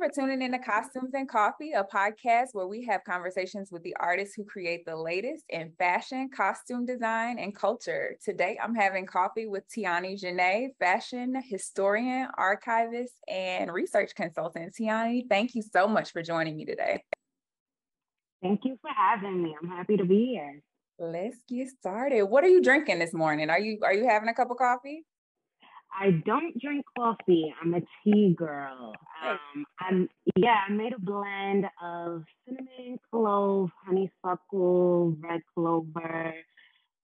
For tuning in to Costumes and Coffee, a podcast where we have conversations with the artists who create the latest in fashion, costume design, and culture. Today, I'm having coffee with Tianni Janae, fashion historian, archivist, and research consultant. Tianni, thank you so much for joining me today. Thank you for having me. I'm happy to be here. Let's get started. What are you drinking this morning? Are you are you having a cup of coffee? I don't drink coffee. I'm a tea girl. Um, I'm yeah. I made a blend of cinnamon, clove, honeysuckle, red clover,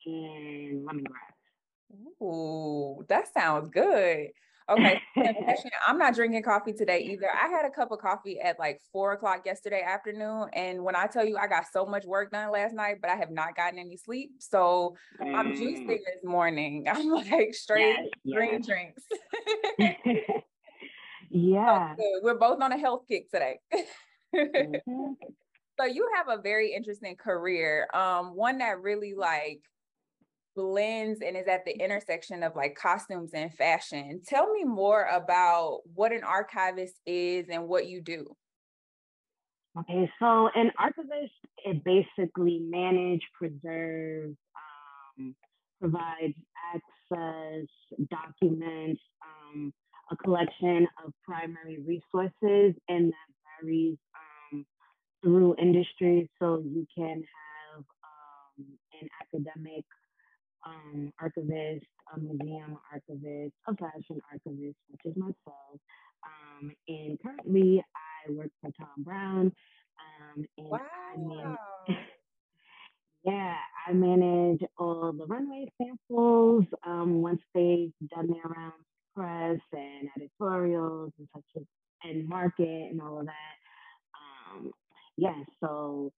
and lemongrass. Ooh, that sounds good. Okay, I'm not drinking coffee today either. I had a cup of coffee at like four o'clock yesterday afternoon. And when I tell you I got so much work done last night, but I have not gotten any sleep. So mm. I'm juicing this morning. I'm like straight yes, green yes. drinks. yeah. We're both on a health kick today. mm-hmm. So you have a very interesting career. Um, one that really like blends and is at the intersection of like costumes and fashion. Tell me more about what an archivist is and what you do. Okay, so an archivist it basically manage, preserve, um, provides access, documents, um, a collection of primary resources, and that varies um, through industries. So you can have um, an academic um, archivist, a museum archivist, a fashion archivist, which is myself. Um, and currently, I work for Thom Browne. Um, and wow. I manage, yeah, I manage all the runway samples um, once they've done their rounds press and editorials and such as and market and all of that. Um, yeah, so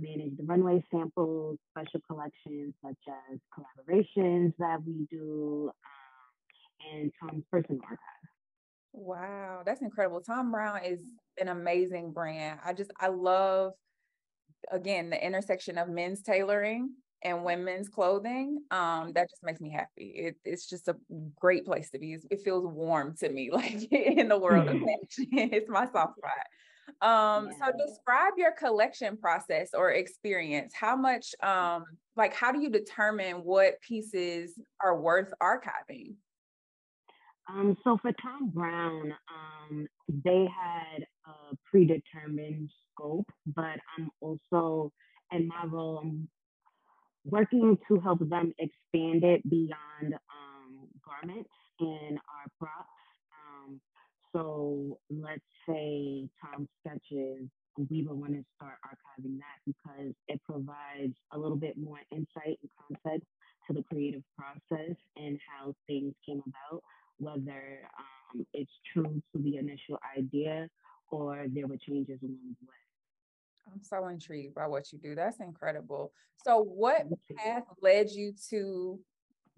manage the runway samples, special collections such as collaborations that we do, um, and Thom's personal archive. Wow, that's incredible. Thom Browne is an amazing brand. I just, I love, again, the intersection of men's tailoring and women's clothing. Um, that just makes me happy. It, it's just a great place to be. It feels warm to me, like in the world of fashion. it's my soft spot. Um, yeah. so describe your collection process or experience. How much, um, like, how do you determine what pieces are worth archiving? Um, so for Thom Browne, um, they had a predetermined scope, but I'm also in my role, I'm working to help them expand it beyond um, garments and our props. So let's say Thom sketches, we would want to start archiving that because it provides a little bit more insight and context to the creative process and how things came about, whether um, it's true to the initial idea or there were changes along the way. I'm so intrigued by what you do. That's incredible. So, what path led you to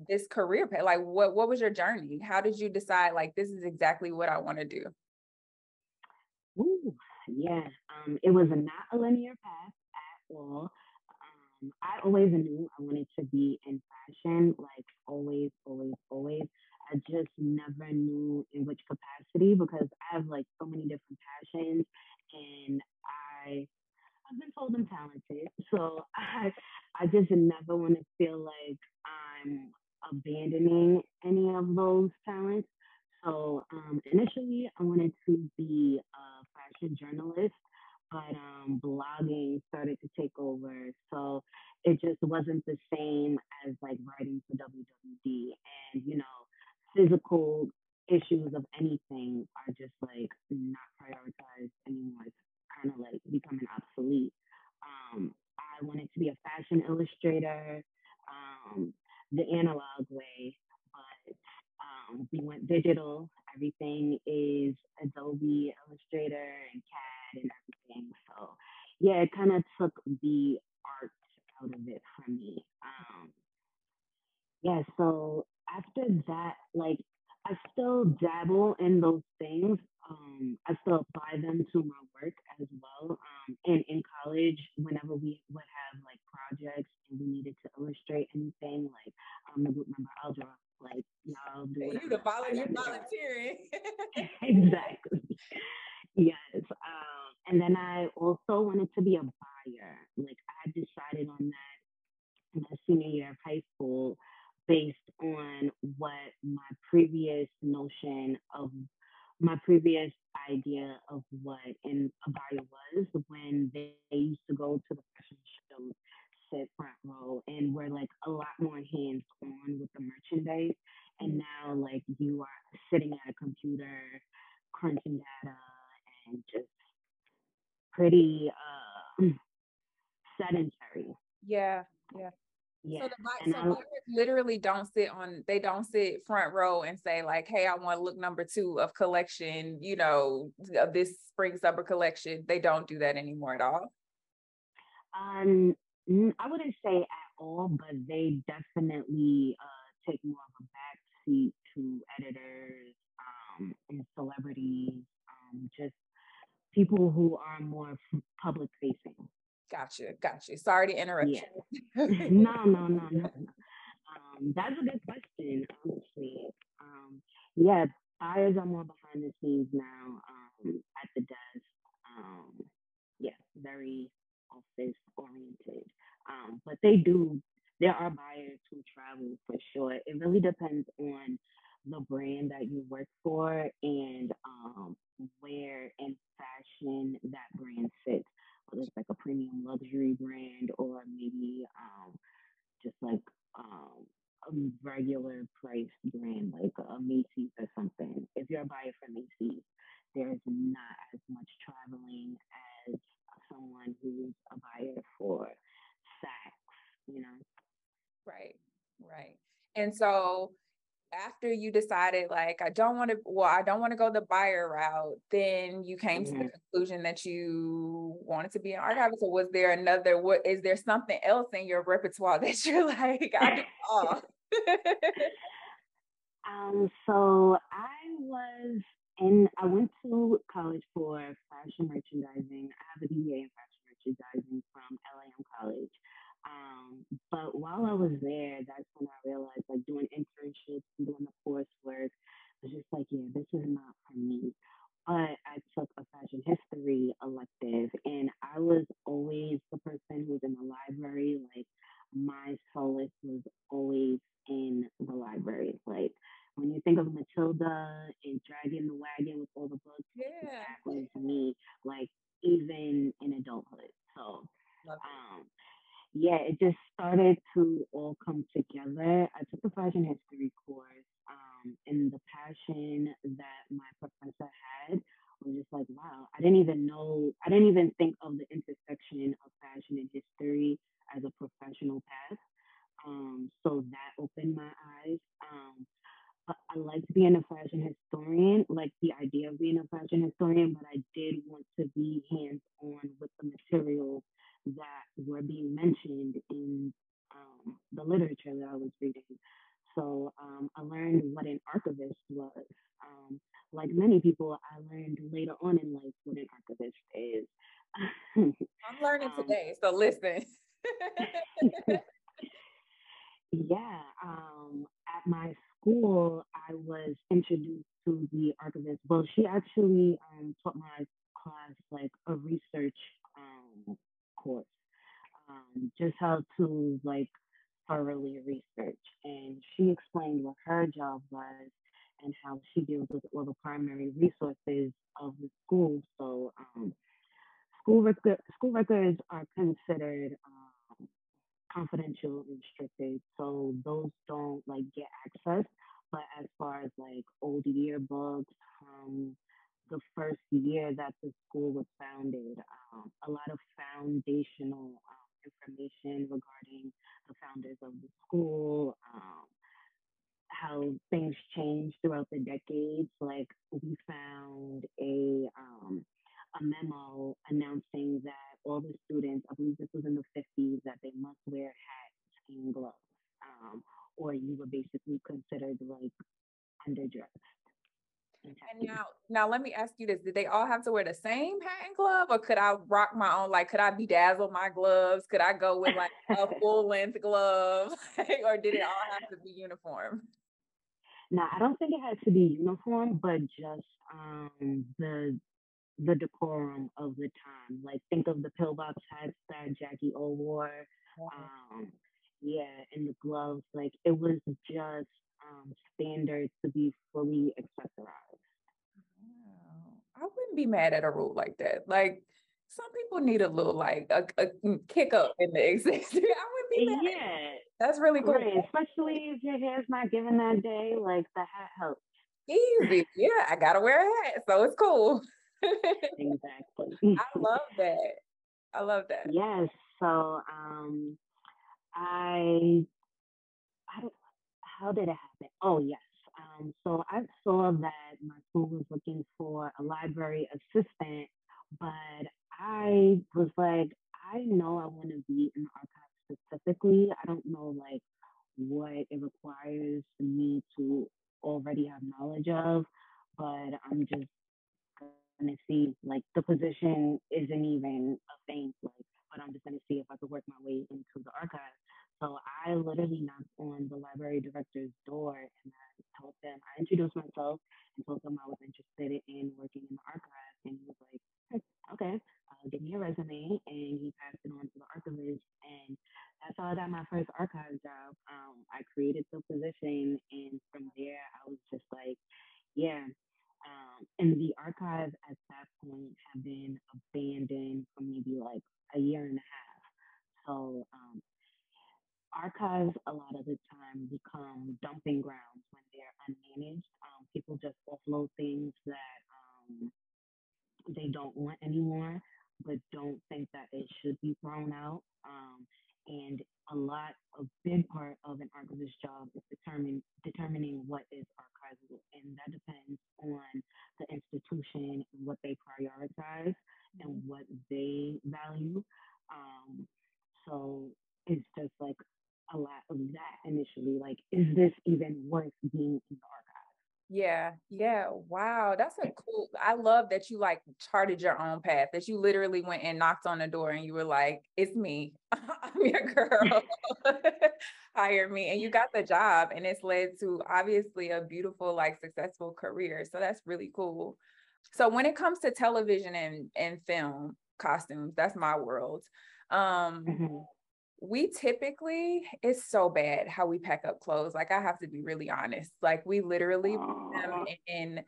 this career path? Like, what what was your journey? How did you decide like this is exactly what I want to do? Ooh, yeah. Um, it was a, not a linear path at all. Um, I always knew I wanted to be in fashion, like always, always, always. I just never knew in which capacity because I have like so many different passions and I I've been told I'm talented. So I I just never want to feel like I'm abandoning any of those talents. So um, initially, I wanted to be a fashion journalist, but um, blogging started to take over. So it just wasn't the same as like writing for WWD. And, you know, physical issues of anything are just like not prioritized anymore. It's kind of like becoming obsolete. Um, I wanted to be a fashion illustrator um, the analog way, but um, we went digital. Everything is Adobe Illustrator and CAD and everything. So yeah, it kind of took the art out of it for me. Um, yeah, so after that, like I still dabble in those things. Um, I still apply them to my work as well. Um, and in college, whenever we would have like projects and we needed to illustrate anything, like um, group member I'll draw. like y'all do You the volunteer volunteering. exactly. yes and then i also wanted to be a buyer. Like I decided on that in my senior year of high school based on what my previous notion of my previous idea of what an abaya was when they, they used to go to the fashion shows, sit front row, and were like a lot more hands on with the merchandise. And mm. now, like, you are sitting at a computer, crunching data, and just pretty uh, sedentary. Yeah, yeah. Yeah. So the so buyers literally don't sit on they don't sit front row and say like, hey, I want look number two of collection, you know, of this spring summer collection. They don't do that anymore at all. Um, I wouldn't say at all, but they definitely uh, take more of a back seat to editors um, and celebrities, um, just people who are more public facing. Gotcha, gotcha. Sorry to interrupt yeah. no, no, no, no. Um, that's a good question, honestly. Um, yeah, buyers are more behind the scenes now um, at the desk. Um, yeah, very office oriented. Um, but they do, there are buyers who travel for sure. It really depends on the brand that you work for and um, where in fashion that brand sits it's like a premium luxury brand or maybe um, just like um, a regular price brand like a Macy's or something. If you're a buyer for Macy's, there's not as much traveling as someone who's a buyer for Saks, you know? Right, right. And so after you decided like I don't want to well I don't want to go the buyer route then you came mm-hmm. to the mm-hmm. conclusion that you wanted to be an archivist or was there another what is there something else in your repertoire that you're like I do all um so I was in I went to college for fashion merchandising I have a BA in fashion merchandising from LIM College um, but while I was there, that's when I realized like doing internships and doing the coursework was just like, yeah, this is not for me. But I took a fashion history elective and I was always the person who was in the library. Like my solace was always in the library. Like when you think of Matilda and Dragging the Wagon with all the books, yeah. that was me, like even in adulthood. So um, yeah, it just started to all come together. I took a fashion history course, um, and the passion that my professor had was just like, wow, I didn't even know, I didn't even think of the intersection of fashion and history as a professional path. Um, so that opened my eyes. Um, I liked being a fashion historian, like the idea of being a fashion historian, but I did want to be hands on with the material that were being mentioned in um, the literature that I was reading. So um, I learned what an archivist was. Um, like many people, I learned later on in life what an archivist is. I'm learning um, today, so listen. yeah, um, at my school, I was introduced to the archivist. Well, she actually um, taught my class like a research course, um, just how to like thoroughly research. And she explained what her job was and how she deals with all the primary resources of the school. Um, school record school records are considered um, confidential and restricted, so those don't like get access. But as far as like old yearbooks from the first year that the school was founded, um, a lot of foundational um, information regarding the founders of the school, um, how things changed throughout the decades. Like we found a um, a memo announcing that all the students, I believe this was in the 50s, that they must wear hats and gloves, um, or you were basically considered like underdressed. And now, now let me ask you this: Did they all have to wear the same hat and glove, or could I rock my own? Like, could I bedazzle my gloves? Could I go with like a full length glove, or did it all have to be uniform? Now, I don't think it had to be uniform, but just um, the the decorum of the time. Like think of the pillbox hats that Jackie O wore. Um, yeah, and the gloves. Like it was just um, standard to be fully accessorized. Wow. I wouldn't be mad at a rule like that. Like some people need a little like a, a kick up in the existence. I wouldn't be mad. Yeah. That's really cool. Right. Especially if your hair's not given that day, like the hat helps. Easy. Yeah, I gotta wear a hat, so it's cool. Exactly. I love that. I love that. Yes. So um I I don't how did it happen? Oh yes. Um so I saw that my school was looking for a library assistant, but I was like, I know I want to be in the archives specifically. I don't know like what it requires me to already have knowledge of, but I'm just gonna see like the position isn't even a thing, like, but I'm just gonna see if I could work my way into the archive. So I literally knocked on the library director's door and I told them I introduced myself and told them I was interested in working in the archive, and he was like, okay, uh, give me a resume, and he passed it on to the archivist, and that's how I got my first archive job. Um, I created the position, and from there I was just like, yeah, um, and the archives at that point have been abandoned for maybe like a year and a half. So um, archives a lot of the time become dumping grounds when they're unmanaged. Um, people just offload things that um, they don't want anymore, but don't think that it should be thrown out. Um, and a lot, a big part of an archivist's job is determine, determining what is archival, and that depends on the institution what they prioritize and what they value. Um, so it's just like a lot of that initially. Like, is this even worth being in the archive? Yeah, yeah. Wow. That's a cool. I love that you like charted your own path, that you literally went and knocked on the door and you were like, it's me. I'm your girl. Hire me. And you got the job. And it's led to obviously a beautiful, like successful career. So that's really cool. So when it comes to television and, and film costumes, that's my world. Um, mm-hmm we typically it's so bad how we pack up clothes like i have to be really honest like we literally put them in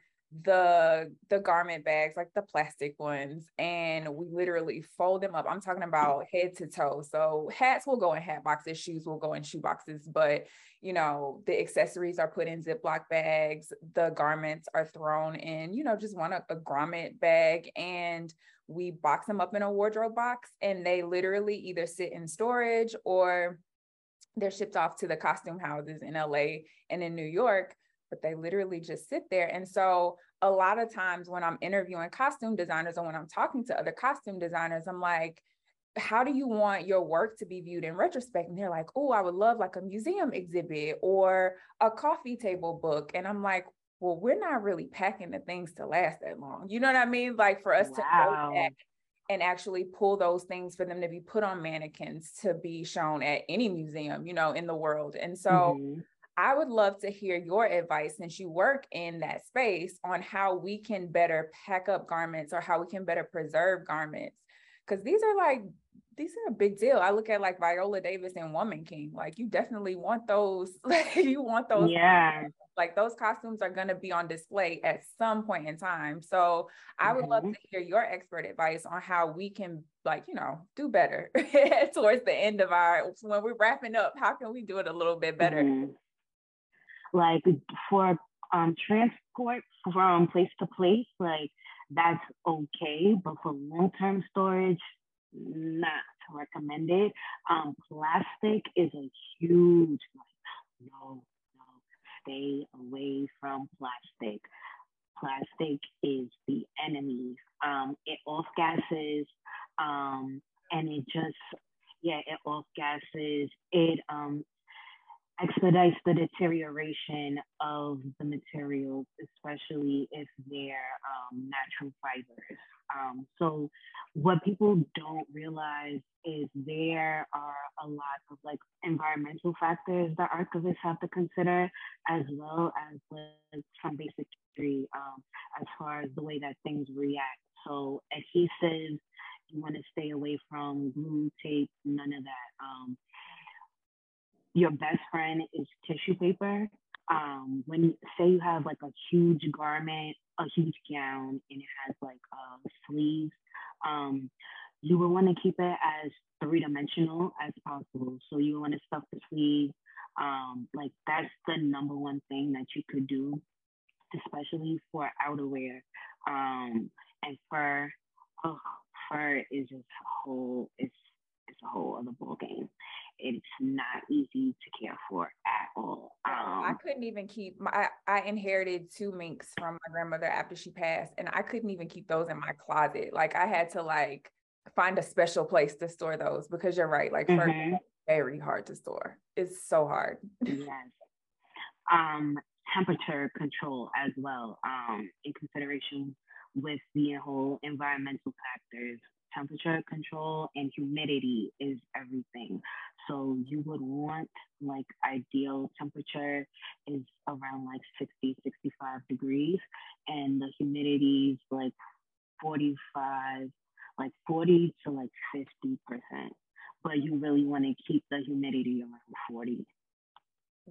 the the garment bags like the plastic ones and we literally fold them up i'm talking about head to toe so hats will go in hat boxes shoes will go in shoe boxes but you know the accessories are put in ziploc bags the garments are thrown in you know just one a, a garment bag and we box them up in a wardrobe box and they literally either sit in storage or they're shipped off to the costume houses in LA and in New York, but they literally just sit there. And so a lot of times when I'm interviewing costume designers or when I'm talking to other costume designers, I'm like, how do you want your work to be viewed in retrospect? And they're like, oh, I would love like a museum exhibit or a coffee table book. And I'm like, well, we're not really packing the things to last that long. You know what I mean? Like for us wow. to go back and actually pull those things for them to be put on mannequins to be shown at any museum, you know, in the world. And so mm-hmm. I would love to hear your advice since you work in that space on how we can better pack up garments or how we can better preserve garments. Because these are like these are a big deal. I look at like Viola Davis and Woman King. Like you definitely want those. Like you want those. Yeah. Like those costumes are going to be on display at some point in time. So I would mm-hmm. love to hear your expert advice on how we can like you know do better towards the end of our when we're wrapping up. How can we do it a little bit better? Mm-hmm. Like for um transport from place to place, like that's okay, but for long term storage, not recommended. Um, plastic is a huge like, no, no, stay away from plastic. Plastic is the enemy. Um, it off gases, um, and it just, yeah, it off gases. It um, expedites the deterioration of the materials, especially if they're um, natural fibers. Um, so, what people don't realize is there are a lot of like environmental factors that archivists have to consider, as well as like, some basic history um, as far as the way that things react So adhesives, you want to stay away from glue, tape, none of that. Um, your best friend is tissue paper. Um, when you, say you have like a huge garment, a huge gown, and it has like uh, sleeves, um, you would want to keep it as three dimensional as possible. So you want to stuff the sleeves. Um, like that's the number one thing that you could do, especially for outerwear. Um, and fur, oh, fur is just whole, it's a whole other ball game. It's not easy to care for at all. Um, I couldn't even keep my, I inherited two minks from my grandmother after she passed, and I couldn't even keep those in my closet. Like I had to like find a special place to store those because you're right. Like mm-hmm. very hard to store. It's so hard. yes. Um, temperature control as well. Um, in consideration with the whole environmental factors. Temperature control and humidity is everything. So you would want like ideal temperature is around like 60, 65 degrees, and the humidity is like 45 like 40 to like 50%, but you really want to keep the humidity around 40.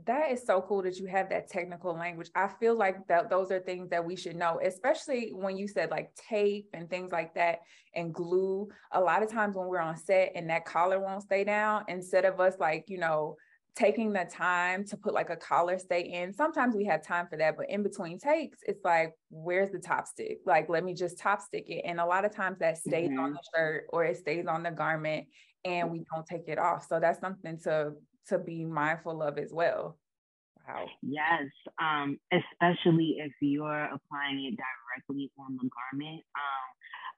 That is so cool that you have that technical language. I feel like that those are things that we should know, especially when you said like tape and things like that and glue. A lot of times when we're on set and that collar won't stay down, instead of us like, you know, taking the time to put like a collar stay in. Sometimes we have time for that, but in between takes, it's like, where's the top stick? Like, let me just top stick it. And a lot of times that stays mm-hmm. on the shirt or it stays on the garment and we don't take it off. So that's something to to be mindful of as well. Wow. Yes, um, especially if you're applying it directly on the garment. Um,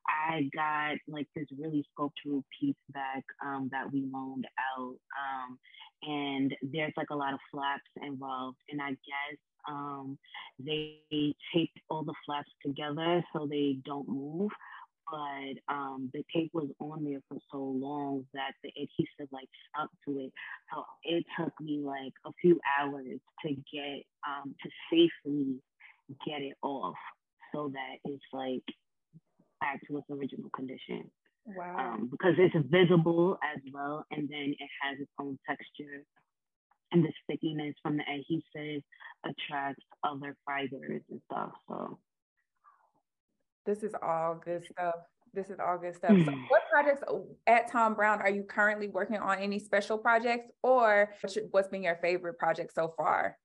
I got like this really sculptural piece back um, that we loaned out, um, and there's like a lot of flaps involved. And I guess um, they taped all the flaps together so they don't move. But um, the tape was on there for so long that the adhesive like stuck to it. So it took me like a few hours to get um, to safely get it off so that it's like back to its original condition. Wow. Um, because it's visible as well, and then it has its own texture. And the stickiness from the adhesive attracts other fibers and stuff. So, this is all good stuff. This is all good stuff. So, what projects at Thom Browne are you currently working on? Any special projects, or what's been your favorite project so far?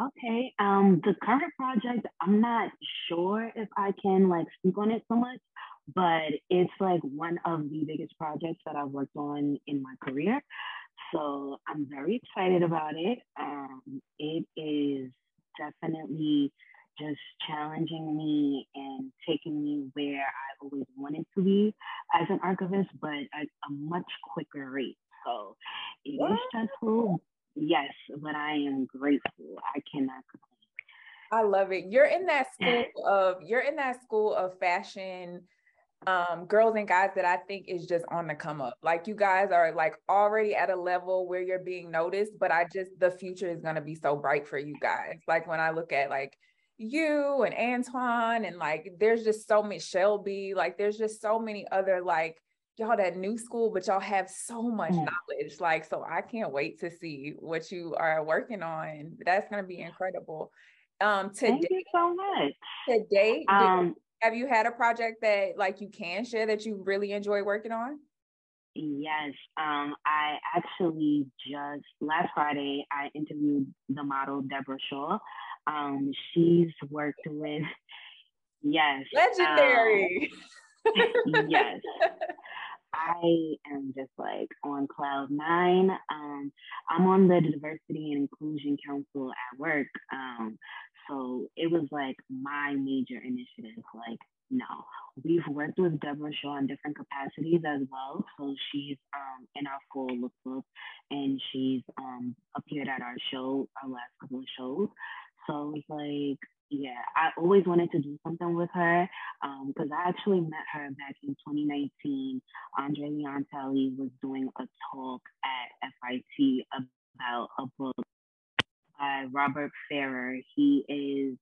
Okay. Um, the current project, I'm not sure if I can like speak on it so much, but it's like one of the biggest projects that I've worked on in my career. So I'm very excited about it. Um, it is definitely just challenging me and taking me where I always wanted to be as an archivist, but at a much quicker rate. So it is stressful, yes, but I am grateful. I cannot complain. I love it. You're in that school of you're in that school of fashion um girls and guys that I think is just on the come up. Like you guys are like already at a level where you're being noticed, but I just the future is going to be so bright for you guys. Like when I look at like you and Antoine and like there's just so many Shelby, like there's just so many other like y'all that new school, but y'all have so much mm. knowledge. Like, so I can't wait to see what you are working on. That's gonna be incredible. Um today, Thank you so much. Today, um, have you had a project that like you can share that you really enjoy working on? Yes. Um, I actually just last Friday I interviewed the model Debra Shaw. Um, she's worked with yes. Legendary. Um, yes. I am just like on cloud nine. Um, I'm on the Diversity and Inclusion Council at work. Um, so it was like my major initiative. Like, no, we've worked with Debra Shaw in different capacities as well. So she's um, in our full lookbook and she's um, appeared at our show, our last couple of shows. So it's like yeah, I always wanted to do something with her because um, I actually met her back in 2019. Andre Leon Talley was doing a talk at FIT about a book by Robert Fairer. He is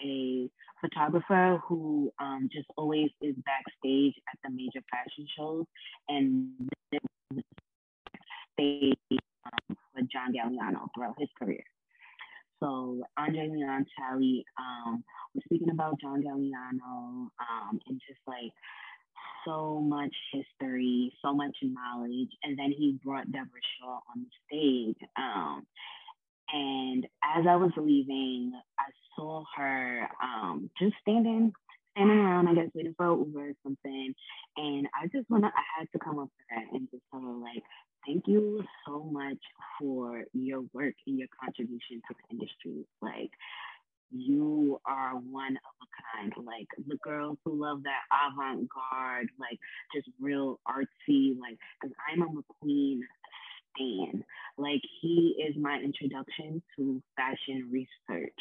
a photographer who um, just always is backstage at the major fashion shows and stayed um, with John Galliano throughout his career. So Andre Leon Talley um, was speaking about John Galliano um, and just like so much history, so much knowledge. And then he brought Debra Shaw on the stage. Um, and as I was leaving, I saw her um, just standing, standing around, I guess, waiting for Uber or something. And I just want to, I had to come up to her and just tell her, like, thank you so much for your work and your contribution to the industry. Like, you are one of a kind. Like the girls who love that avant garde, like just real artsy, like, because I'm a McQueen stan. Like he is my introduction to fashion research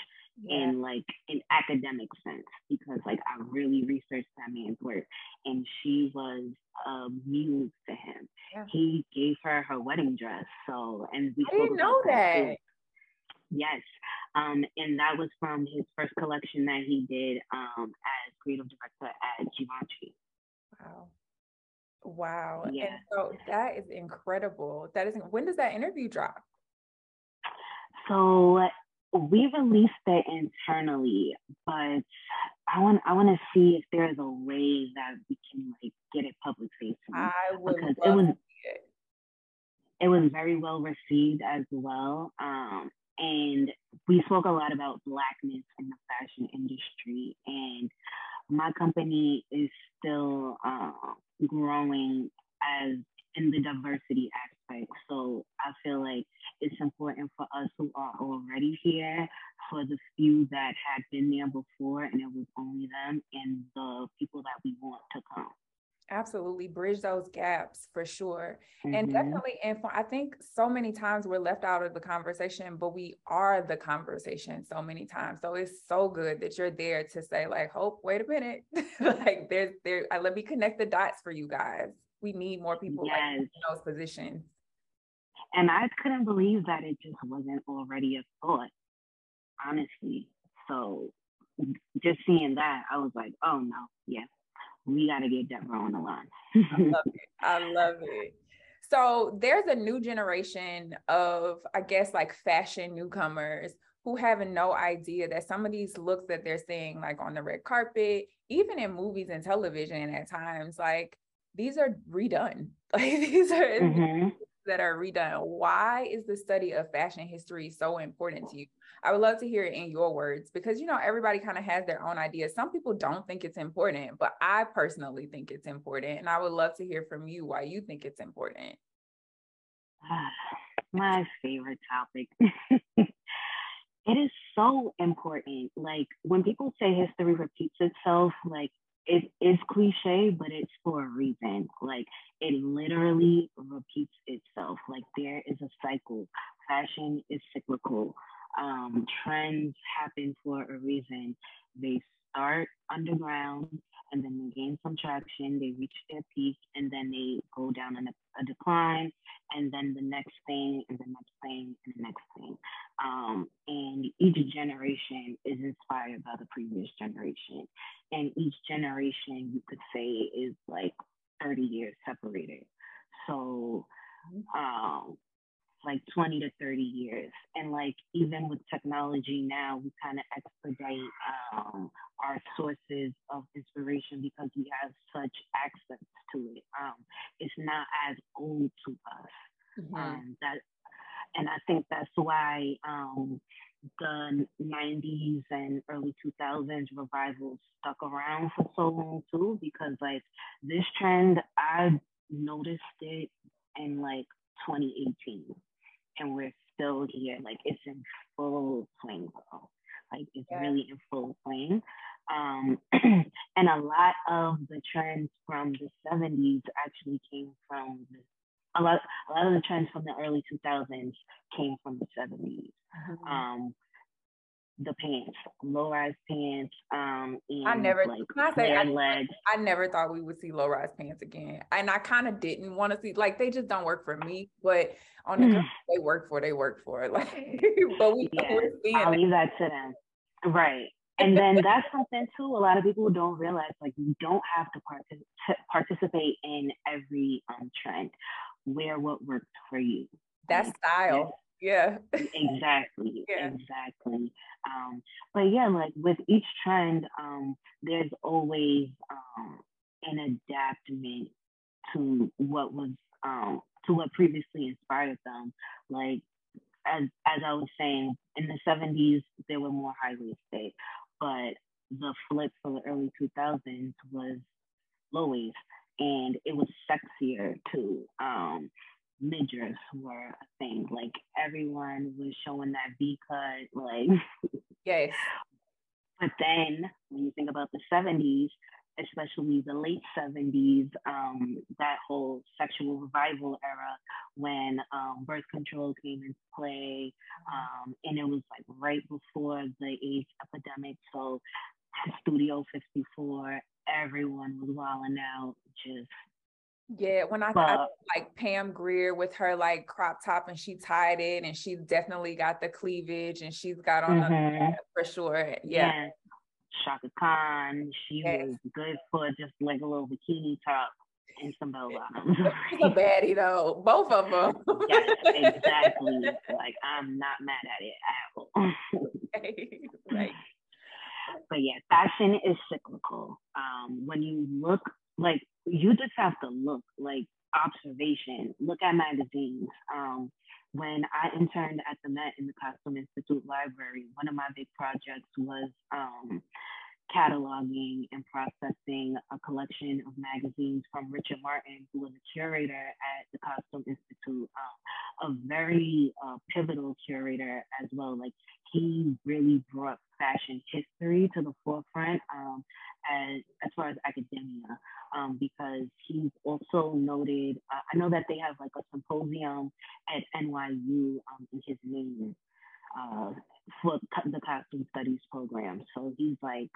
yeah. in like an academic sense because like I really researched that man's work and she was a muse to him. Yeah. He gave her her wedding dress. So and we I didn't know that. that yes. Um, and that was from his first collection that he did um, as creative director at Givenchy. Wow. Wow. Yeah. And so that is incredible. That is when does that interview drop? So we released it internally, but I want I want to see if there's a way that we can like get it public facing. I would because it was it. it was very well received as well. Um, and we spoke a lot about blackness in the fashion industry and my company is still uh, growing as in the diversity aspect. So I feel like it's important for us who are already here, for the few that had been there before, and it was only them, and the people that we want to come. Absolutely, bridge those gaps for sure. Mm-hmm. And definitely inform. I think so many times we're left out of the conversation, but we are the conversation so many times. So it's so good that you're there to say, like, hope, wait a minute. like there's there, I, let me connect the dots for you guys. We need more people yes. like in those positions. And I couldn't believe that it just wasn't already a thought, honestly. So just seeing that, I was like, oh no, yeah, we got to get Debra on the line. I love it. I love it. So there's a new generation of, I guess, like fashion newcomers who have no idea that some of these looks that they're seeing, like on the red carpet, even in movies and television at times, like these are redone. Like these are mm-hmm. that are redone. Why is the study of fashion history so important to you? I would love to hear it in your words because you know everybody kind of has their own ideas. Some people don't think it's important, but I personally think it's important, and I would love to hear from you why you think it's important. My favorite topic. it is so important. Like when people say history repeats itself, like it is cliche, but it's for a reason. Like it literally repeats itself. Like there is a cycle. Fashion is cyclical um, trends happen for a reason. They start underground and then they gain some traction, they reach their peak, and then they go down in a, a decline, and then the next thing, and the next thing, and the next thing. Um, and each generation is inspired by the previous generation. And each generation, you could say, is like 30 years separated. So, mm-hmm. um, like 20 to 30 years. And like even with technology now, we kind of expedite um, our sources of inspiration because we have such access to it. Um, it's not as old to us. Mm-hmm. Um, that, and I think that's why um, the 90s and early 2000s revivals stuck around for so long too, because like this trend, I noticed it in like 2018 and we're still here. Like it's in full swing though. Like it's yeah. really in full swing. Um, and a lot of the trends from the 70s actually came from the, a lot a lot of the trends from the early 2000s came from the 70s. Mm-hmm. Um, the pants, low rise pants. Um, and I never, like I, say, I, legs. I never thought we would see low rise pants again, and I kind of didn't want to see. Like they just don't work for me, but on the mm. they work for, they work for. It. Like, but we yeah, I'll leave that to them, right? and then that's something too. A lot of people don't realize like you don't have to partic- participate in every um, trend. Wear what works for you. That style. Yeah. exactly. yeah. Exactly. Um, but yeah, like with each trend, um, there's always um, an adaptment to what was um, to what previously inspired them. Like as as I was saying, in the 70s they were more highly waisted, but the flip for the early 2000s was low waist, and it was sexier too. Um, midriffs were a thing. Like everyone was showing that V cut, like yes. But then when you think about the 70s, especially the late 70s, um, that whole sexual revival era when um, birth control came into play. Um, and it was like right before the AIDS epidemic. So Studio 54, everyone was wilding out, just yeah, when I, I, like Pam Grier with her like crop top and she tied it and she's definitely got the cleavage and she's got on mm-hmm. for sure. Yeah. yeah. Chaka Khan, she yes. was good for just like a little bikini top and some bell bottoms. a baddie though, both of them. yeah, exactly. like I'm not mad at it at all. right. But yeah, fashion is cyclical. Um, when you look like you just have to look like observation, look at magazines. Um, when I interned at the Met in the Costume Institute Library, one of my big projects was um, cataloging and processing a collection of magazines from Richard Martin, who was a curator at the Costume Institute, um, a very uh, pivotal curator as well. Like he really brought fashion history to the forefront um, as, as far as academia, um, because he's also noted, uh, I know that they have like a symposium at NYU um, in his name uh, for the costume studies program. So he's like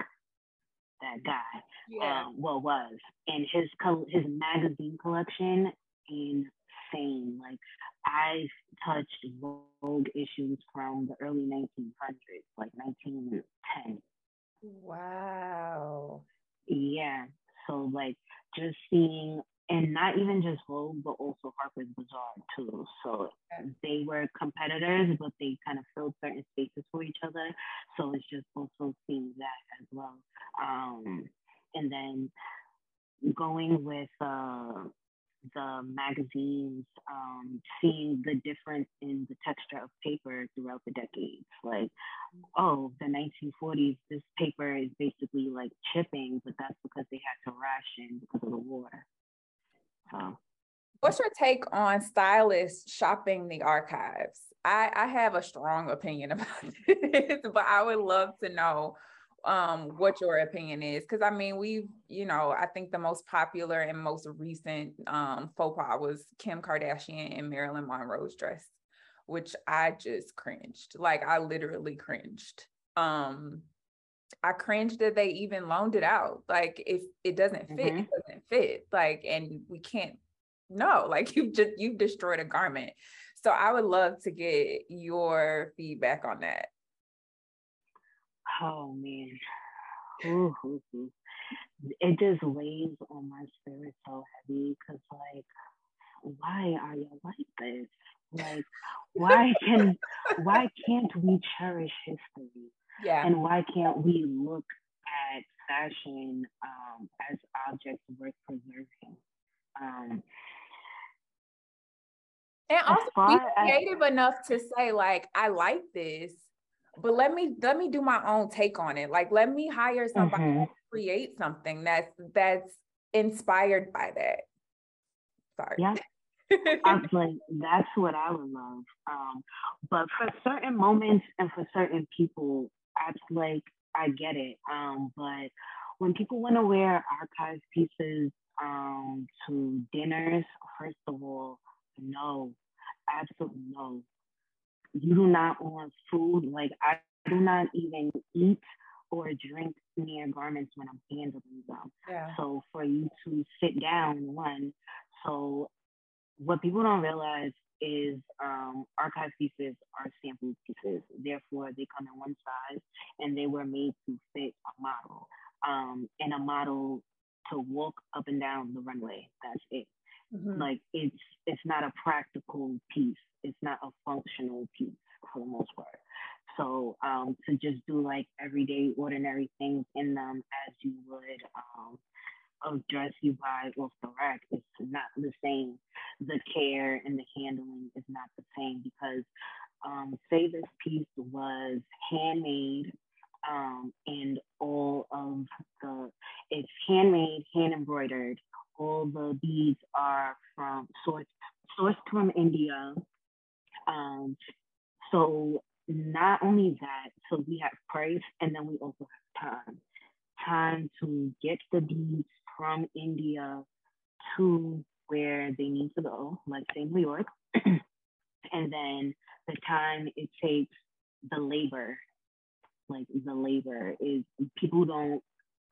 that guy. Yeah. Um, well, was and his co- his magazine collection insane. Like I touched Vogue issues from the early 1900s, like 1910. Wow. Yeah. So like just seeing and not even just Vogue, but also Harper's Bazaar too. So they were competitors, but they kind of filled certain spaces for each other. So it's just also seeing that as well. Um, and then going with uh, the magazines, um, seeing the difference in the texture of paper throughout the decades. Like, oh, the 1940s, this paper is basically like chipping, but that's because they had to ration because of the war. What's your take on stylists shopping the archives? I, I have a strong opinion about this, but I would love to know um, what your opinion is. Because I mean, we've, you know, I think the most popular and most recent um, faux pas was Kim Kardashian and Marilyn Monroe's dress, which I just cringed. Like, I literally cringed. Um, I cringed that they even loaned it out. Like, if it doesn't fit, mm-hmm. it doesn't fit. Like, and we can't. No, like you've just you've destroyed a garment. So I would love to get your feedback on that. Oh man. Ooh, ooh, ooh. It just weighs on my spirit so heavy because like why are you like this? Like why can why can't we cherish history? Yeah. And why can't we look at fashion um, as objects worth preserving? Um, and also be creative as, enough to say like I like this but let me let me do my own take on it like let me hire somebody mm-hmm. to create something that's that's inspired by that sorry yeah I'm like that's what I would love. Um, but for certain moments and for certain people, I like I get it. Um, but when people want to wear archive pieces um, to dinners, first of all, no, absolutely no you do not want food. Like I do not even eat or drink near garments when I'm handling them. Yeah. So for you to sit down, one, so what people don't realize is um, archive pieces are sample pieces. Therefore, they come in one size and they were made to fit a model um, and a model to walk up and down the runway. That's it. Mm-hmm. Like it's it's not a practical piece. It's not a functional piece for the most part. So um, to just do like everyday ordinary things in them as you would a dress you buy off the rack is not the same. The care and the handling is not the same because um, say this piece was handmade um, and all of the it's handmade, hand embroidered. All the beads are from sourced sourced from India. Um, so not only that, so we have price and then we also have time. Time to get the beads from India to where they need to go, like say New York, and then the time it takes the labor, like the labor is people don't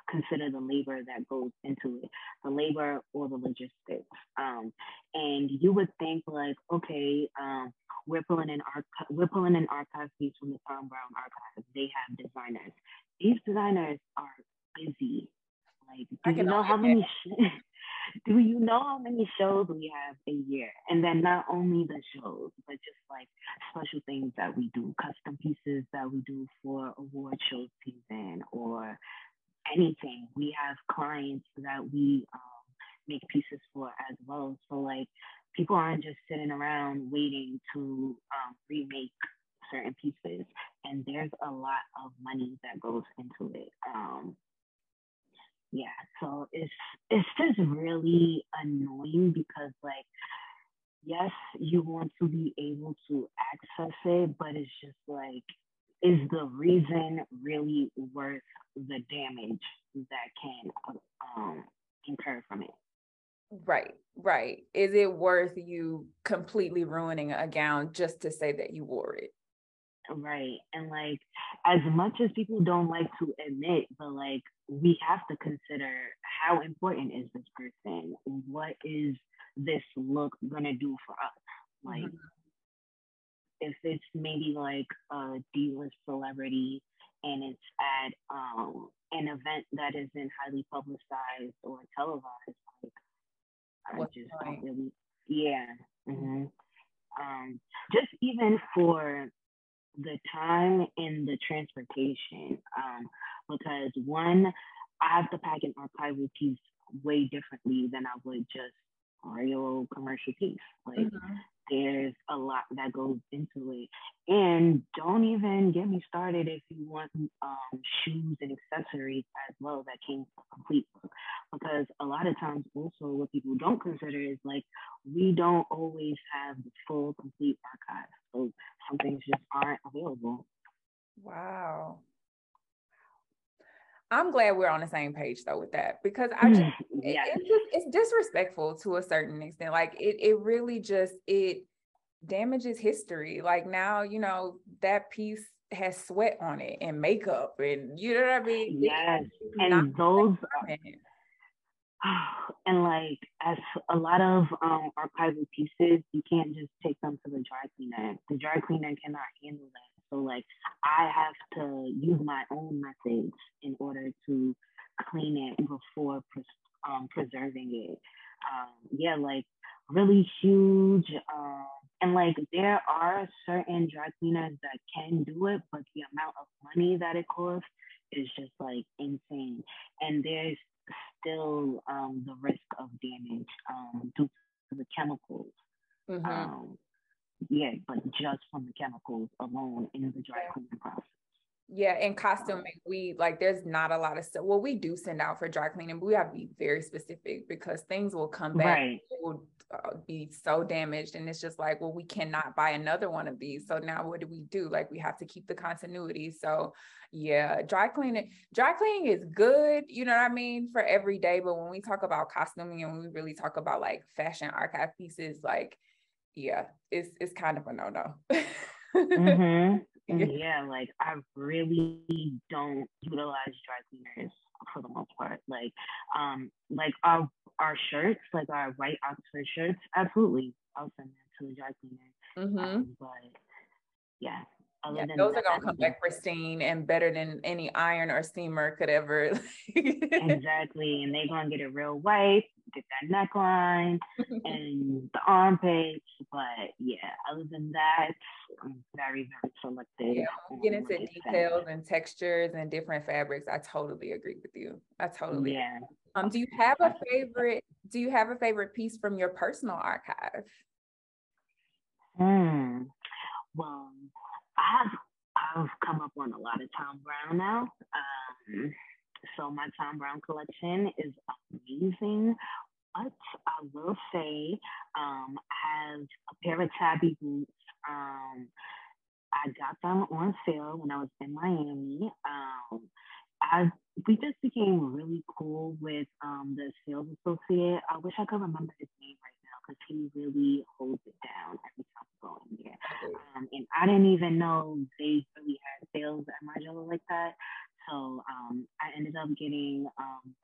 consider the labor that goes into it, the labor or the logistics. Um, and you would think like, okay, um, we're pulling in arch- we're pulling in archive piece from the Thom Browne archive. They have designers. These designers are busy. Like, do you know how many? do you know how many shows we have a year? And then not only the shows, but just like special things that we do, custom pieces that we do for award show season or anything. We have clients that we um, make pieces for as well. So like people aren't just sitting around waiting to um, remake certain pieces, and there's a lot of money that goes into it. Um, yeah, so it's it's just really annoying because like yes, you want to be able to access it, but it's just like is the reason really worth the damage that can um, incur from it? Right, right. Is it worth you completely ruining a gown just to say that you wore it? Right. And like, as much as people don't like to admit, but like, we have to consider how important is this person? What is this look gonna do for us? Like, mm-hmm if it's maybe like a D-list celebrity and it's at um, an event that isn't highly publicized or televised, like I What's just don't really, yeah. Mm-hmm. Um, just even for the time and the transportation, um, because one, I have to pack an archival piece way differently than I would just real commercial piece. Like mm-hmm there's a lot that goes into it. And don't even get me started if you want um, shoes and accessories as well that came complete book. Because a lot of times, also, what people don't consider is like we don't always have the full complete archive. So some things just aren't available. Wow. I'm glad we're on the same page though with that because I just yes. it, it's just it's disrespectful to a certain extent. Like it it really just it damages history. Like now, you know, that piece has sweat on it and makeup and you know what I mean? Yes. And those and like as a lot of um archival pieces, you can't just take them to the dry cleaner. The dry cleaner cannot handle that. So like I have to use my own methods in order to clean it before um, preserving it. Um, yeah, like really huge. Um, and like there are certain dry cleaners that can do it, but the amount of money that it costs is just like insane. And there's still um, the risk of damage um, due to the chemicals. Mm-hmm. Um, yeah, but just from the chemicals alone in the dry cleaning process. Yeah, in costuming, we like there's not a lot of stuff. Well, we do send out for dry cleaning, but we have to be very specific because things will come back, right. will uh, be so damaged, and it's just like, well, we cannot buy another one of these. So now, what do we do? Like, we have to keep the continuity. So, yeah, dry cleaning, dry cleaning is good, you know what I mean, for every day. But when we talk about costuming and when we really talk about like fashion archive pieces, like yeah, it's it's kind of a no no. mm-hmm. Yeah, like I really don't utilize dry cleaners for the most part. Like, um, like our our shirts, like our white Oxford shirts, absolutely, I'll send them to the dry cleaner. Mm-hmm. Um, but yeah, yeah, those are gonna come back pristine and better than any iron or steamer could ever. exactly, and they're gonna get it real white, get that neckline and the armpits. But yeah, other than that, I'm very very selective. Yeah, get into details and textures and different fabrics. I totally agree with you. I totally. Yeah. Um, do you have a favorite? Do you have a favorite piece from your personal archive? Hmm. Well, I've I've come up on a lot of Thom Browne now. Um, so my Thom Browne collection is amazing. But I will say, um, I have a pair of Tabi boots. Um, I got them on sale when I was in Miami. Um, I we just became really cool with um, the sales associate. I wish I could remember his name right because he really holds it down every time I go in there. Um, and I didn't even know they really had sales at Margiela like that. So um, I ended up getting um,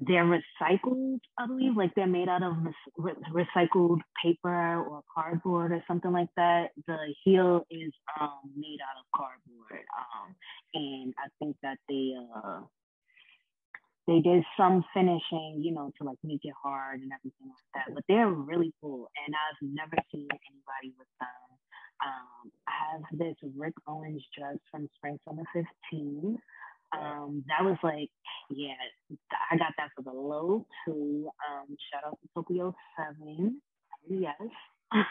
they're recycled, I believe, like they're made out of re- recycled paper or cardboard or something like that. The heel is um, made out of cardboard, um, and I think that they uh, they did some finishing, you know, to like make it hard and everything like that. But they're really cool, and I've never seen anybody with them. Um, have this Rick Owens dress from Spring Summer 15. Um, that was like, yeah, I got that for the low too. Um, shout out to Tokyo Seven. Yes.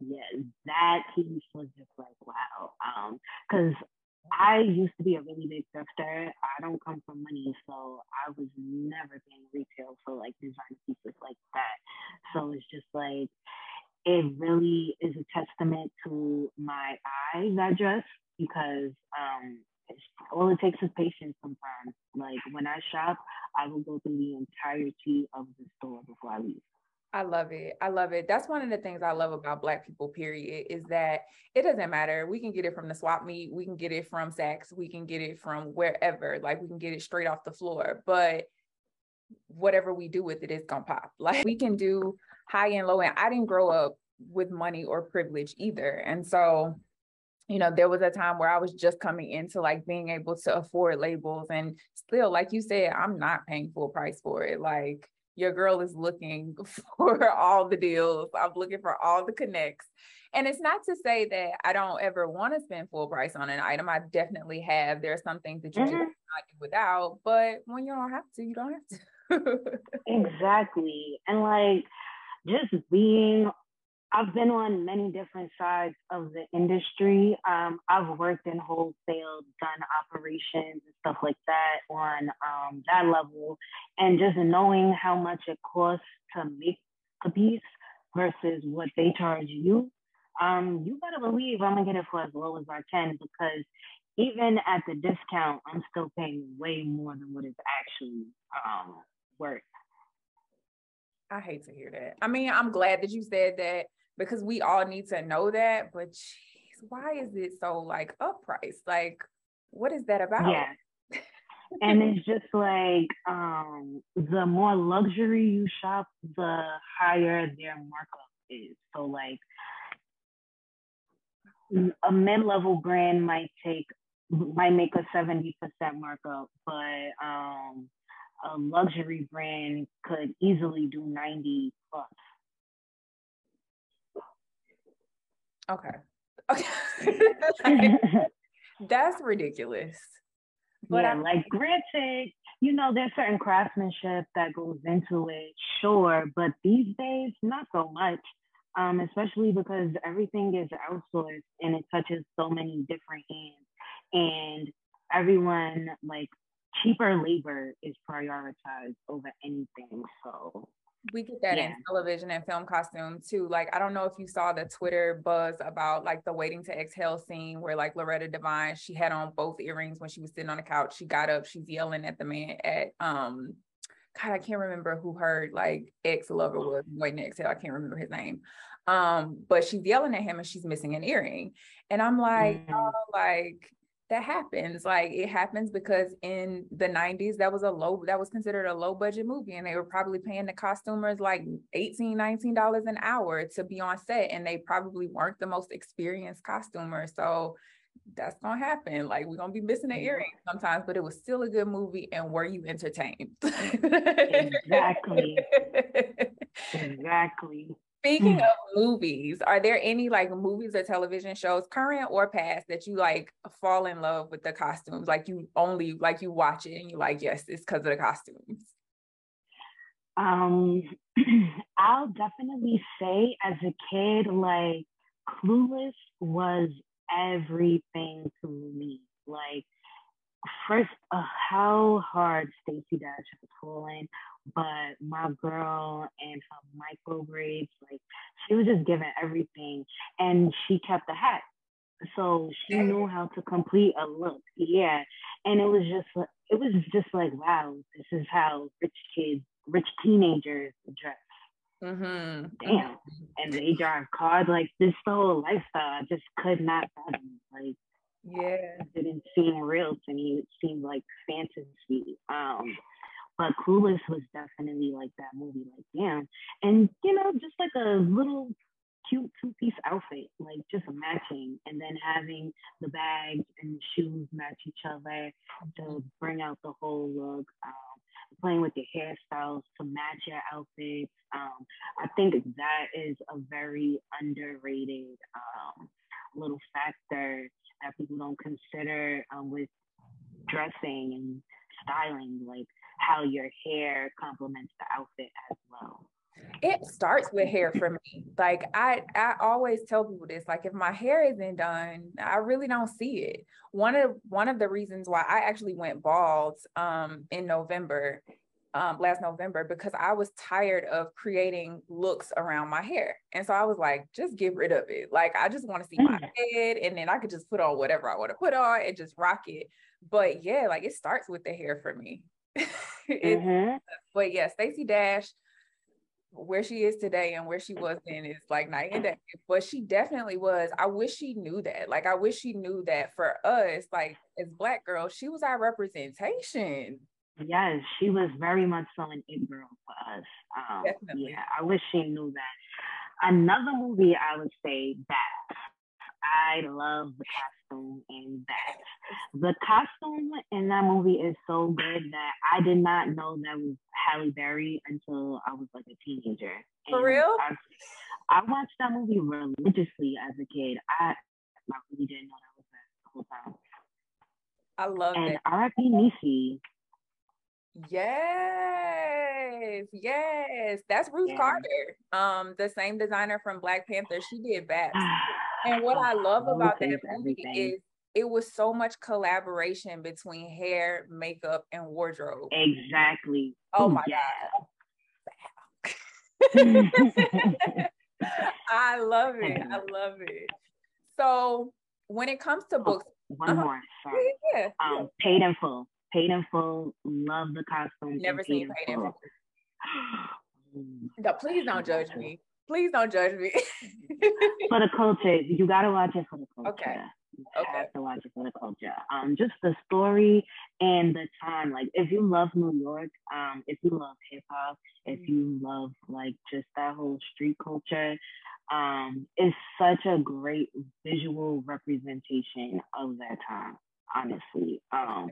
yeah, that piece was just like wow. Um, because I used to be a really big thrifter. I don't come from money, so I was never paying retail for like design pieces like that. So it's just like it really is a testament to my eyes, I dress, because um all it takes is patience sometimes. Like when I shop, I will go through the entirety of the store before I leave. I love it. I love it. That's one of the things I love about Black people, period, is that it doesn't matter. We can get it from the swap meet, we can get it from Saks, we can get it from wherever, like we can get it straight off the floor. But whatever we do with it is gonna pop. Like we can do high and low end. I didn't grow up with money or privilege either. And so, you know, there was a time where I was just coming into like being able to afford labels and still, like you said, I'm not paying full price for it. Like your girl is looking for all the deals. I'm looking for all the connects. And it's not to say that I don't ever want to spend full price on an item. I definitely have. There are some things that you mm-hmm. do without, but when you don't have to, you don't have to. exactly. And like just being I've been on many different sides of the industry. Um, I've worked in wholesale, done operations and stuff like that on um, that level, and just knowing how much it costs to make a piece versus what they charge you. Um, you better believe I'm gonna get it for as low as I can because even at the discount, I'm still paying way more than what it's actually um, worth. I hate to hear that. I mean, I'm glad that you said that because we all need to know that. But geez, why is it so like up price? Like, what is that about? Yeah. and it's just like um, the more luxury you shop, the higher their markup is. So like a mid-level brand might take might make a 70% markup, but um, a luxury brand could easily do 90 plus. Okay. Okay. that's ridiculous. But yeah, I'm like granted, you know, there's certain craftsmanship that goes into it, sure, but these days not so much. Um, especially because everything is outsourced and it touches so many different hands. And everyone like cheaper labor is prioritized over anything. So we get that yeah. in television and film costume too. Like, I don't know if you saw the Twitter buzz about like the waiting to exhale scene where like Loretta Devine, she had on both earrings when she was sitting on the couch. She got up, she's yelling at the man at um God, I can't remember who her like ex lover was waiting to exhale. I can't remember his name. Um, but she's yelling at him and she's missing an earring. And I'm like, mm. oh, like that happens. Like it happens because in the 90s, that was a low, that was considered a low budget movie. And they were probably paying the costumers like 18, 19 dollars an hour to be on set. And they probably weren't the most experienced costumers. So that's gonna happen. Like we're gonna be missing an earring sometimes, but it was still a good movie. And were you entertained? exactly. exactly. Speaking mm. of movies, are there any like movies or television shows, current or past, that you like fall in love with the costumes? Like you only like you watch it and you like, yes, it's because of the costumes. Um, I'll definitely say as a kid, like Clueless was everything to me. Like first, uh, how hard Stacey Dash was pulling but my girl and her micro braids, like she was just giving everything, and she kept the hat, so she knew how to complete a look. Yeah, and it was just it was just like wow, this is how rich kids, rich teenagers dress. Mm-hmm. Damn, and they drive cars like this. Whole lifestyle, I just could not fathom. Like, yeah, it didn't seem real to me. It seemed like fantasy. Um, but Clueless was definitely like that movie, like damn. And you know, just like a little cute two-piece outfit, like just matching, and then having the bags and the shoes match each other to bring out the whole look. Um, playing with your hairstyles to match your outfits. Um, I think that is a very underrated um, little factor that people don't consider um, with dressing and styling. Like how your hair complements the outfit as well it starts with hair for me like i i always tell people this like if my hair isn't done i really don't see it one of one of the reasons why i actually went bald um in november um, last November because I was tired of creating looks around my hair. And so I was like, just get rid of it. Like, I just want to see my mm. head and then I could just put on whatever I want to put on and just rock it. But yeah, like it starts with the hair for me. mm-hmm. But yeah, Stacey Dash, where she is today and where she was then is like night and day. But she definitely was. I wish she knew that. Like I wish she knew that for us, like as black girls, she was our representation. Yes, she was very much so an it girl for us. Um, Definitely. Yeah, I wish she knew that. Another movie I would say that I love the costume in that. The costume in that movie is so good that I did not know that was Halle Berry until I was like a teenager. And For real? I, I, watched that movie religiously as a kid. I, I really didn't know that was that the whole time. I love and it. And R.I.P. Niecy. Yes, yes. That's Ruth yeah. Carter. Um, the same designer from Black Panther. She did Babs. And what I love about that movie is it was so much collaboration between hair, makeup, and wardrobe. Exactly. Oh my yeah. God. I love it. I love it. So when it comes to oh, books, oh, one uh-huh. more. Sorry. Yeah. Um, paid in full. Paid in full. Love the costume. Never seen paid in full. no, please don't judge me. Please don't judge me. for the culture, you gotta watch it for the culture. Okay. You okay. have to watch it for the culture. Um, just the story and the time. Like, if you love New York, um, if you love hip hop, if mm-hmm. you love like just that whole street culture, um, it's such a great visual representation of that time. Honestly, um,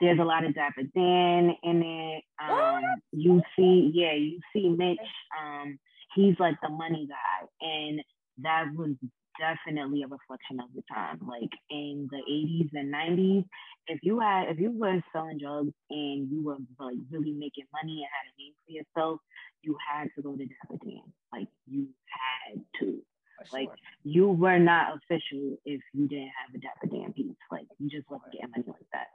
there's a lot of Dapper Dan in it. Um, you see, yeah, you see Mitch. Um, he's like the money guy. And that was definitely a reflection of the time. Like in the 80s and 90s, if you had if you were selling drugs and you were like really making money and had a name for yourself, you had to go to Dapper Dan. Like you had to. Like you were not official if you didn't have a Dapper Dan piece. Like you just wasn't getting money like that.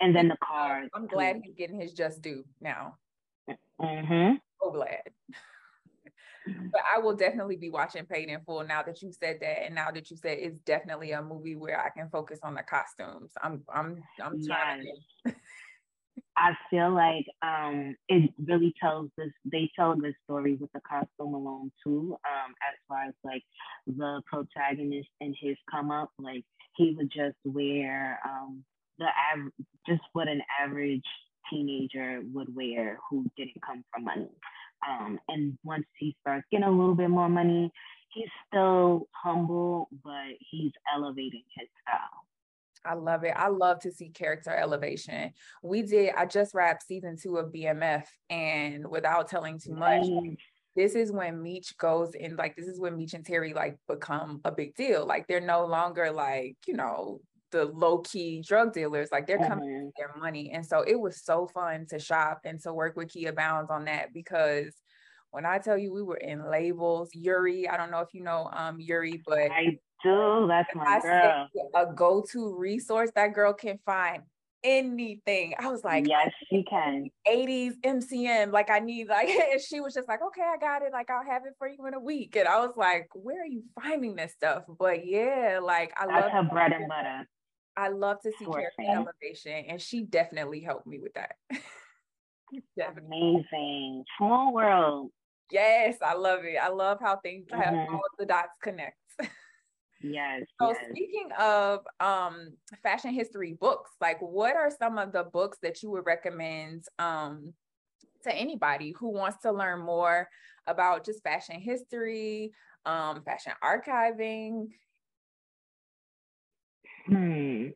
And then the car. I'm glad he's getting his just due now. Mm-hmm. So glad but I will definitely be watching Paid in Full now that you said that, and now that you said it's definitely a movie where I can focus on the costumes. I'm I'm I'm trying. Yes. I feel like um, it really tells this. They tell a good story with the costume alone too. Um, as far as like the protagonist and his come up, like he would just wear um, the average, just what an average teenager would wear who didn't come from money. Um, and once he starts getting a little bit more money, he's still humble, but he's elevating his style. I love it. I love to see character elevation. We did, I just wrapped season two of BMF, and without telling too much, this is when Meech goes in, like, this is when Meech and Terry like become a big deal. Like, they're no longer like, you know, the low key drug dealers, like they're coming mm-hmm. their money. And so it was so fun to shop and to work with Kia Bounds on that because when I tell you we were in labels, Yuri, I don't know if you know um Yuri, but I do. That's my I girl. A go-to resource that girl can find anything. I was like, yes, she can. 80s MCM. Like I need like and she was just like, okay, I got it. Like I'll have it for you in a week. And I was like, where are you finding this stuff? But yeah, like I That's love her bread and butter. I love to see character elevation, and she definitely helped me with that. Amazing. Small world. Yes, I love it. I love how things mm-hmm. have all the dots connect. yes. So yes. speaking of um fashion history books, like what are some of the books that you would recommend um to anybody who wants to learn more about just fashion history, um, fashion archiving, Hmm.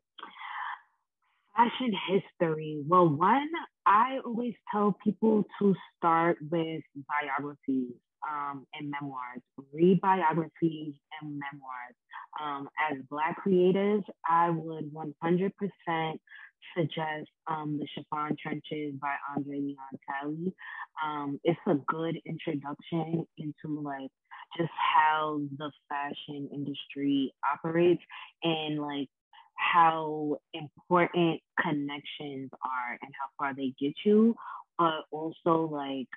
Fashion history. Well, one, I always tell people to start with biographies um, and memoirs. Read biographies and memoirs. Um, as Black creators, I would 100% suggest um, The Chiffon Trenches by Andre Leon Talley. Um, it's a good introduction into like just how the fashion industry operates and like how important connections are and how far they get you, but also like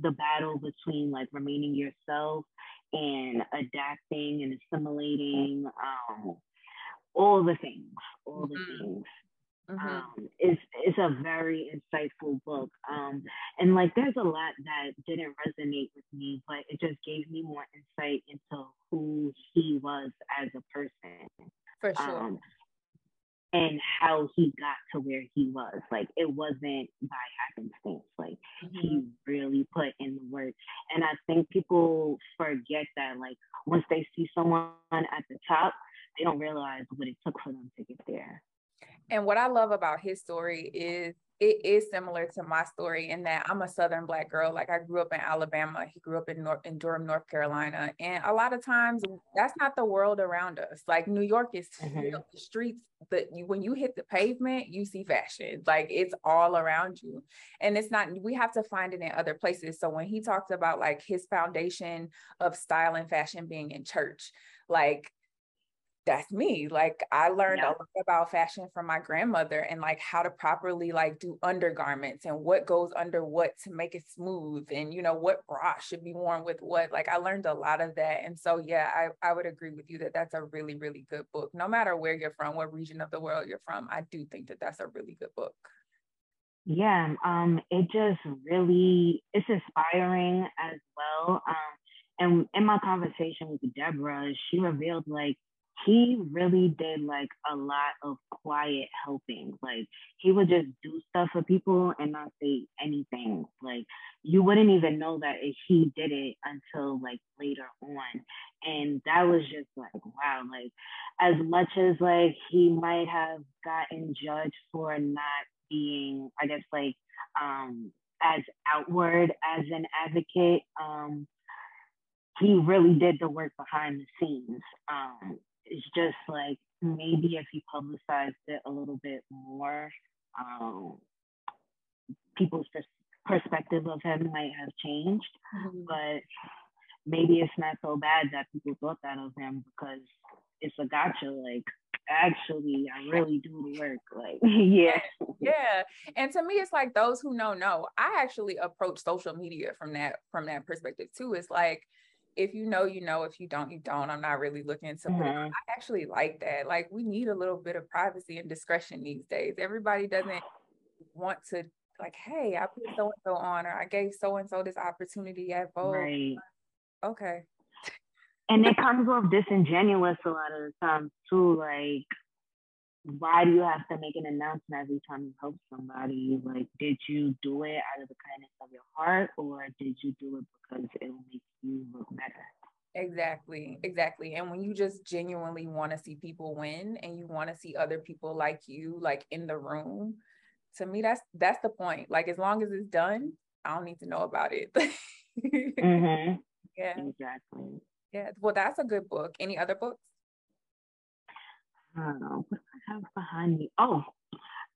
the battle between like remaining yourself and adapting and assimilating um, all the things, all the mm-hmm. things. Mm-hmm. Um, it's it's a very insightful book, um, and like there's a lot that didn't resonate with me, but it just gave me more insight into who he was as a person. For sure. Um, and how he got to where he was. Like it wasn't by happenstance. Like mm-hmm. he really put in the work. And I think people forget that like once they see someone at the top, they don't realize what it took for them to get there. And what I love about his story is it is similar to my story in that I'm a Southern Black girl. Like I grew up in Alabama. He grew up in North in Durham, North Carolina. And a lot of times that's not the world around us. Like New York is mm-hmm. the streets that you, when you hit the pavement, you see fashion. Like it's all around you. And it's not, we have to find it in other places. So when he talks about like his foundation of style and fashion being in church, like that's me. Like I learned yeah. a lot about fashion from my grandmother and like how to properly like do undergarments and what goes under what to make it smooth and you know what bra should be worn with what. Like I learned a lot of that. And so yeah, I, I would agree with you that that's a really, really good book. No matter where you're from, what region of the world you're from, I do think that that's a really good book. Yeah, um, it just really it's inspiring as well. Um, and in my conversation with Debra, she revealed like he really did like a lot of quiet helping. Like he would just do stuff for people and not say anything. Like you wouldn't even know that he did it until like later on. And that was just like, wow, like as much as like he might have gotten judged for not being, I guess like um as outward as an advocate, um, he really did the work behind the scenes. Um, it's just like maybe if he publicized it a little bit more, um, people's pers- perspective of him might have changed. Mm-hmm. But maybe it's not so bad that people thought that of him because it's a gotcha. Like, actually, I really do work. Like, yeah. Yeah. And to me, it's like those who know, know. I actually approach social media from that from that perspective too. It's like if you know, you know. If you don't, you don't. I'm not really looking to. Mm-hmm. I actually like that. Like we need a little bit of privacy and discretion these days. Everybody doesn't want to like, hey, I put so and so on, or I gave so and so this opportunity at Vogue. Right. Okay. And it comes off disingenuous a lot of the time too. Like, why do you have to make an announcement every time you help somebody? Like, did you do it out of the kindness of your heart, or did you do it because it will make you look better? Exactly, exactly. And when you just genuinely want to see people win and you want to see other people like you, like in the room, to me, that's that's the point. Like as long as it's done, I don't need to know about it. mm-hmm. Yeah. Exactly. Yeah. Well, that's a good book. Any other books? Oh, what I have behind me? Oh,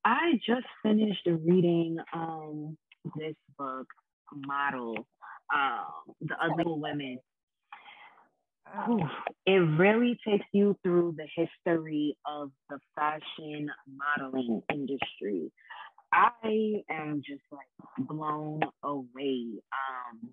I just finished reading um this book, Model, um, The Ugly Women it really takes you through the history of the fashion modeling industry. I am just like blown away. Um,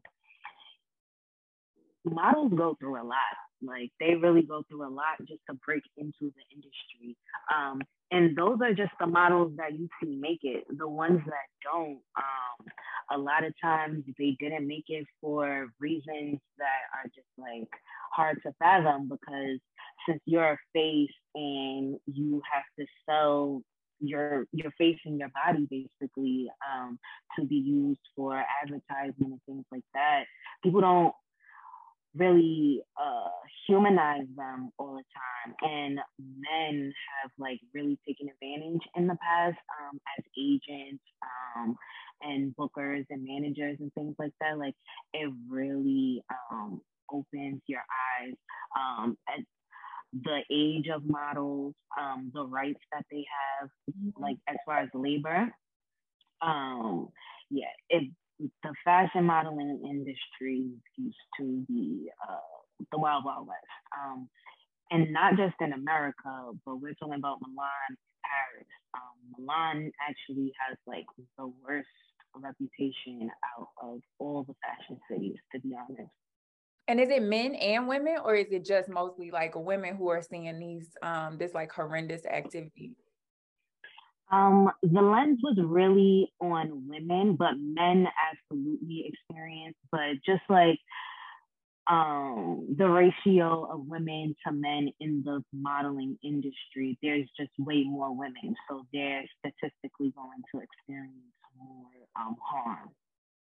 models go through a lot. Like they really go through a lot just to break into the industry. Um, and those are just the models that you see make it. The ones that don't, um, a lot of times they didn't make it for reasons that are just like hard to fathom because since you're a face and you have to sell your your face and your body basically um, to be used for advertisement and things like that, people don't really uh, humanize them all the time. And men have like really taken advantage in the past um, as agents um, and bookers and managers and things like that. Like it really um, opens your eyes um, at the age of models, um, the rights that they have, mm-hmm. like as far as labor. Um, yeah, it the fashion modeling industry used to be uh, the wild wild west, um, and not just in America, but we're talking about Milan, Paris. Um, Milan actually has like the worst reputation out of all the fashion cities, to be honest. And is it men and women, or is it just mostly like women who are seeing these um this like horrendous activity? Um, the lens was really on women, but men absolutely experience. But just like um, the ratio of women to men in the modeling industry, there's just way more women, so they're statistically going to experience more um, harm.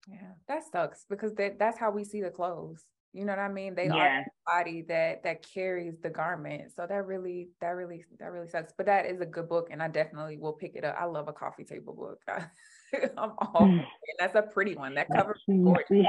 Yeah, that sucks because that, that's how we see the clothes. You know what I mean? They yeah. are the body that that carries the garment. So that really, that really, that really sucks. But that is a good book, and I definitely will pick it up. I love a coffee table book. I'm all, that's a pretty one. That covers gorgeous.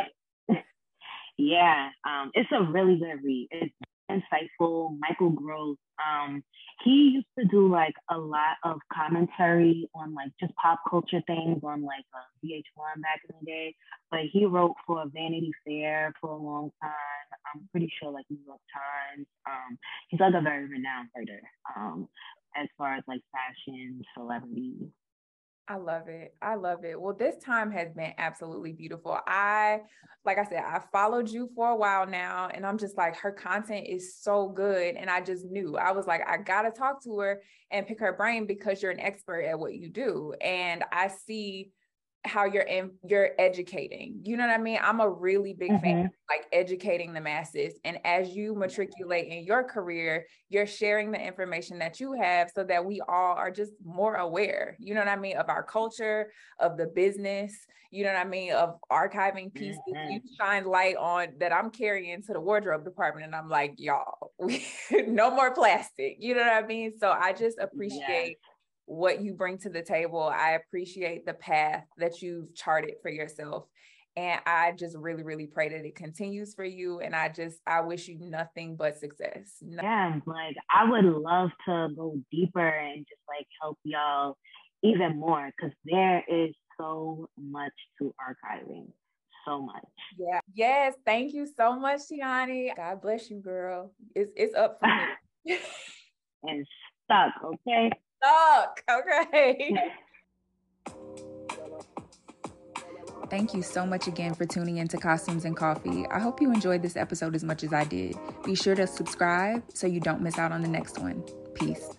Yeah, um, it's a really good read. It's insightful. Michael Gross, um, he used to do like a lot of commentary on like just pop culture things on like uh, VH1 back in the day. But he wrote for Vanity Fair for a long time. I'm pretty sure like New York Times. Um, he's like a very renowned writer um, as far as like fashion, celebrity, I love it. I love it. Well, this time has been absolutely beautiful. I, like I said, I followed you for a while now, and I'm just like, her content is so good. And I just knew I was like, I got to talk to her and pick her brain because you're an expert at what you do. And I see how you're in you're educating. You know what i mean? I'm a really big mm-hmm. fan like educating the masses. And as you matriculate in your career you're sharing the information that you have so that we all are just more aware you know what i mean of our culture of the business you know what i mean of archiving pieces. Mm-hmm. you shine light on that i'm carrying to the wardrobe department and i'm like y'all no more plastic you know what i mean? So i just appreciate what you bring to the table. I appreciate the path that you've charted for yourself. And I just really, really pray that it continues for you. And I just, I wish you nothing but success. Yeah, like I would love to go deeper and just like help y'all even more because there is so much to archiving. So much. Yeah. Yes. Thank you so much, Tianni. God bless you, girl. It's it's up for me. and stuck, okay? Stuck. Okay. Thank you so much again for tuning in to Costumes and Coffee. I hope you enjoyed this episode as much as I did. Be sure to subscribe so you don't miss out on the next one. Peace.